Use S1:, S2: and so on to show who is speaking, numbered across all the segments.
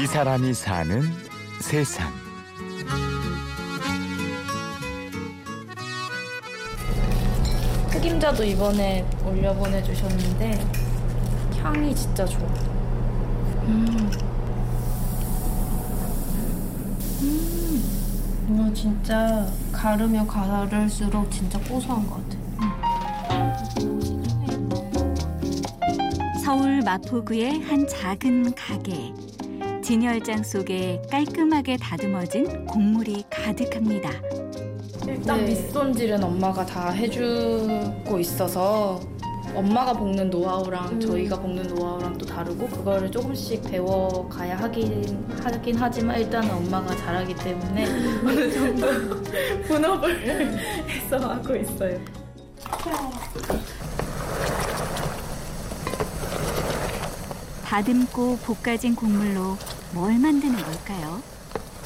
S1: 이 사람이 사는 세상.
S2: 흑임자도 이번에 올려 보내주셨는데 향이 진짜 좋아. 음. 음. 이거 진짜 가르면 가를수록 진짜 고소한 것 같아.
S3: 서울 마포구의 한 작은 가게. 진열장 속에 깔끔하게 다듬어진 곡물이 가득합니다.
S2: 일단
S4: 네.
S2: 밑손질은 엄마가 다 해주고 있어서 엄마가 볶는 노하우랑
S4: 음.
S2: 저희가 볶는 노하우랑 또 다르고 그거를 조금씩 배워가야 하긴 하긴 하지만 일단은 엄마가 잘하기 때문에 어느 정도 분업을 해서 하고 있어요.
S3: 다듬고 볶아진 곡물로 뭘 만드는 걸까요?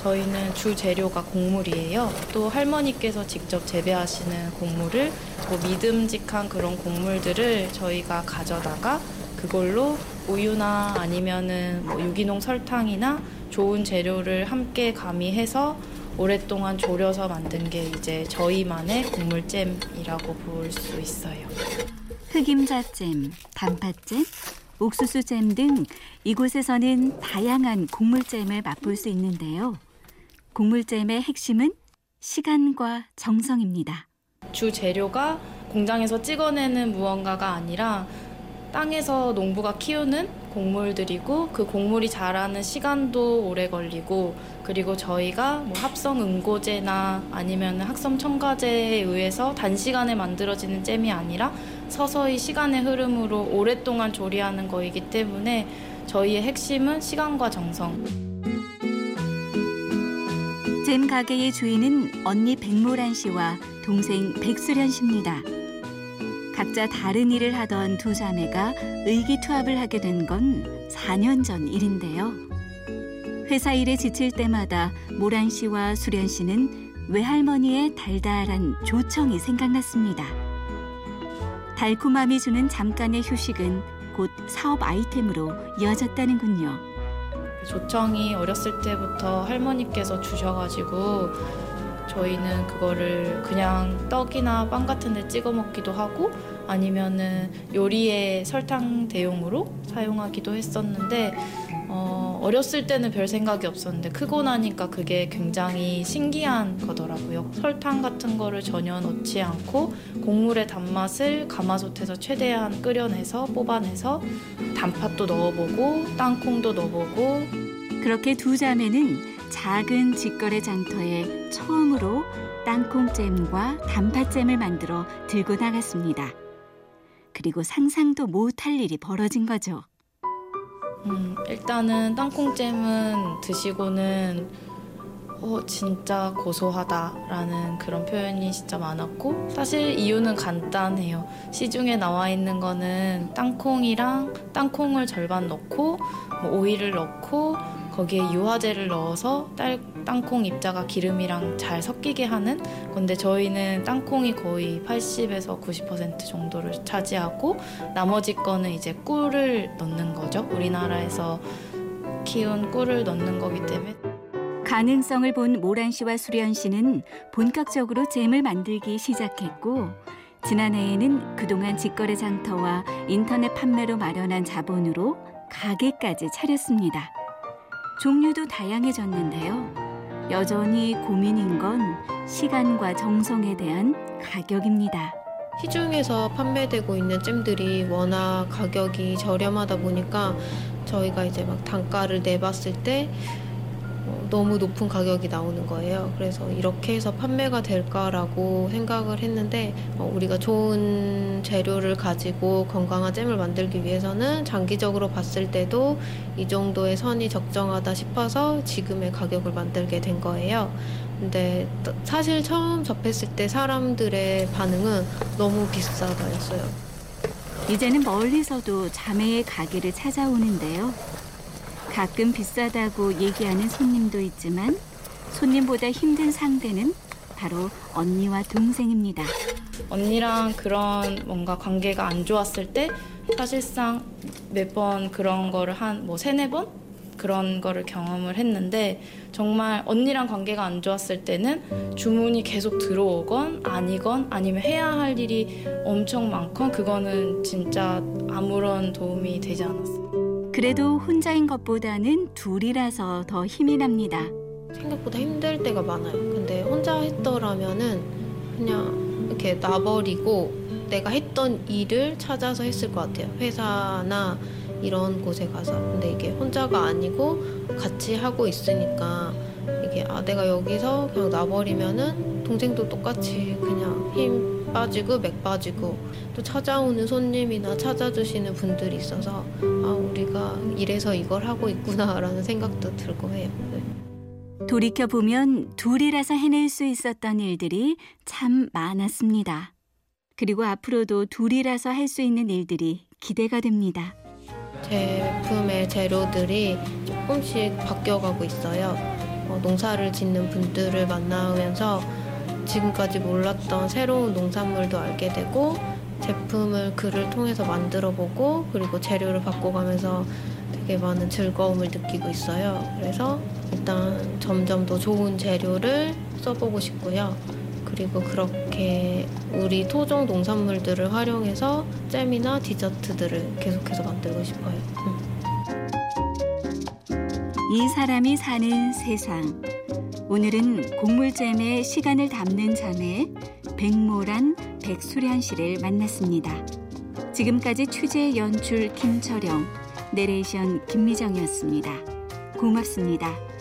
S2: 저희는 주 재료가 곡물이에요. 또 할머니께서 직접 재배하시는 곡물을 뭐 믿음직한 그런 곡물들을 저희가 가져다가 그걸로 우유나 아니면은 뭐 유기농 설탕이나 좋은 재료를 함께 가미해서 오랫동안 졸여서 만든 게 이제 저희만의 곡물잼이라고 볼 수 있어요.
S3: 흑임자잼, 단팥잼, 옥수수잼 등 이곳에서는 다양한 곡물잼을 맛볼 수 있는데요. 곡물잼의 핵심은 시간과 정성입니다.
S2: 주 재료가 공장에서 찍어내는 무언가가 아니라 땅에서 농부가 키우는 곡물들이고 그 곡물이 자라는 시간도 오래 걸리고 그리고 저희가 뭐 합성 응고제나 아니면 학성 첨가제에 의해서 단시간에 만들어지는 잼이 아니라 서서히 시간의 흐름으로 오랫동안 조리하는 거이기 때문에 저희의 핵심은 시간과 정성.
S3: 잼 가게의 주인은 언니 백모란 씨와 동생 백수련 씨입니다. 각자 다른 일을 하던 두 자매가 의기투합을 하게 된 건 4년 전 일인데요. 회사 일에 지칠 때마다 모란 씨와 수련 씨는 외할머니의 달달한 조청이 생각났습니다. 달콤함이 주는 잠깐의 휴식은 곧 사업 아이템으로 이어졌다는군요.
S2: 조청이 어렸을 때부터 할머니께서 주셔가지고 저희는 그거를 그냥 떡이나 빵 같은 데 찍어 먹기도 하고 아니면은 요리에 설탕 대용으로 사용하기도 했었는데 어, 어렸을 때는 별 생각이 없었는데 크고 나니까 그게 굉장히 신기한 거더라고요. 설탕 같은 거를 전혀 넣지 않고 곡물의 단맛을 가마솥에서 최대한 끓여내서 뽑아내서 단팥도 넣어보고 땅콩도 넣어보고
S3: 그렇게 두 자매는 작은 직거래 장터에 처음으로 땅콩잼과 단팥잼을 만들어 들고 나갔습니다. 그리고 상상도 못할 일이 벌어진 거죠.
S2: 음, 일단은 땅콩잼은 드시고는 어, 진짜 고소하다라는 그런 표현이 진짜 많았고 사실 이유는 간단해요. 시중에 나와 있는 거는 땅콩이랑 땅콩을 절반 넣고 뭐 오이를 넣고 거기에 유화제를 넣어서 딸, 땅콩 입자가 기름이랑 잘 섞이게 하는 건데 저희는 땅콩이 거의 80에서 90% 정도를 차지하고 나머지 거는 이제 꿀을 넣는 거죠. 우리나라에서 키운 꿀을 넣는 거기 때문에
S3: 가능성을 본 모란 씨와 수련 씨는 본격적으로 잼을 만들기 시작했고 지난해에는 그동안 직거래 장터와 인터넷 판매로 마련한 자본으로 가게까지 차렸습니다. 종류도 다양해졌는데요. 여전히 고민인 건 시간과 정성에 대한 가격입니다.
S4: 시중에서 판매되고 있는 잼들이 워낙 가격이 저렴하다 보니까 저희가 이제 막 단가를 내봤을 때 어, 너무 높은 가격이 나오는 거예요. 그래서 이렇게 해서 판매가 될까라고 생각을 했는데 어, 우리가 좋은 재료를 가지고 건강한 잼을 만들기 위해서는 장기적으로 봤을 때도 이 정도의 선이 적정하다 싶어서 지금의 가격을 만들게 된 거예요. 근데 또- 사실 처음 접했을 때 사람들의 반응은 너무 비싸다였어요.
S3: 이제는 멀리서도 자매의 가게를 찾아오는데요. 가끔 비싸다고 얘기하는 손님도 있지만 손님보다 힘든 상대는 바로 언니와 동생입니다.
S2: 언니랑 그런 뭔가 관계가 안 좋았을 때 사실상 몇 번 그런 거를 한 뭐 세네 번 그런 거를 경험을 했는데 정말 언니랑 관계가 안 좋았을 때는 주문이 계속 들어오건 아니건 아니면 해야 할 일이 엄청 많건 그거는 진짜 아무런 도움이 되지 않았어요.
S3: 그래도 혼자인 것보다는 둘이라서 더 힘이 납니다.
S4: 생각보다 힘들 때가 많아요. 근데 혼자 했더라면은 그냥 이렇게 놔버리고 내가 했던 일을 찾아서 했을 것 같아요. 회사나 이런 곳에 가서. 근데 이게 혼자가 아니고 같이 하고 있으니까 이게 아 내가 여기서 그냥 놔버리면은 동생도 똑같이 그냥 힘 빠지고 맥 빠지고 또 찾아오는 손님이나 찾아주시는 분들이 있어서 아 우리가 이래서 이걸 하고 있구나라는 생각도 들고 해요. 네.
S3: 돌이켜 보면 둘이라서 해낼 수 있었던 일들이 참 많았습니다. 그리고 앞으로도 둘이라서 할 수 있는 일들이 기대가 됩니다.
S4: 제품의 재료들이 조금씩 바뀌어가고 있어요. 어, 농사를 짓는 분들을 만나면서 지금까지 몰랐던 새로운 농산물도 알게 되고 제품을 글을 통해서 만들어 보고 그리고 재료를 바꿔가면서 되게 많은 즐거움을 느끼고 있어요. 그래서 일단 점점 더 좋은 재료를 써보고 싶고요. 그리고 그렇게 우리 토종 농산물들을 활용해서 잼이나 디저트들을 계속해서 만들고 싶어요. 음.
S3: 이 사람이 사는 세상. 오늘은 곡물잼에 시간을 담는 자매 백모란 백수련 씨를 만났습니다. 지금까지 취재 연출 김철영, 내레이션 김미정이었습니다. 고맙습니다.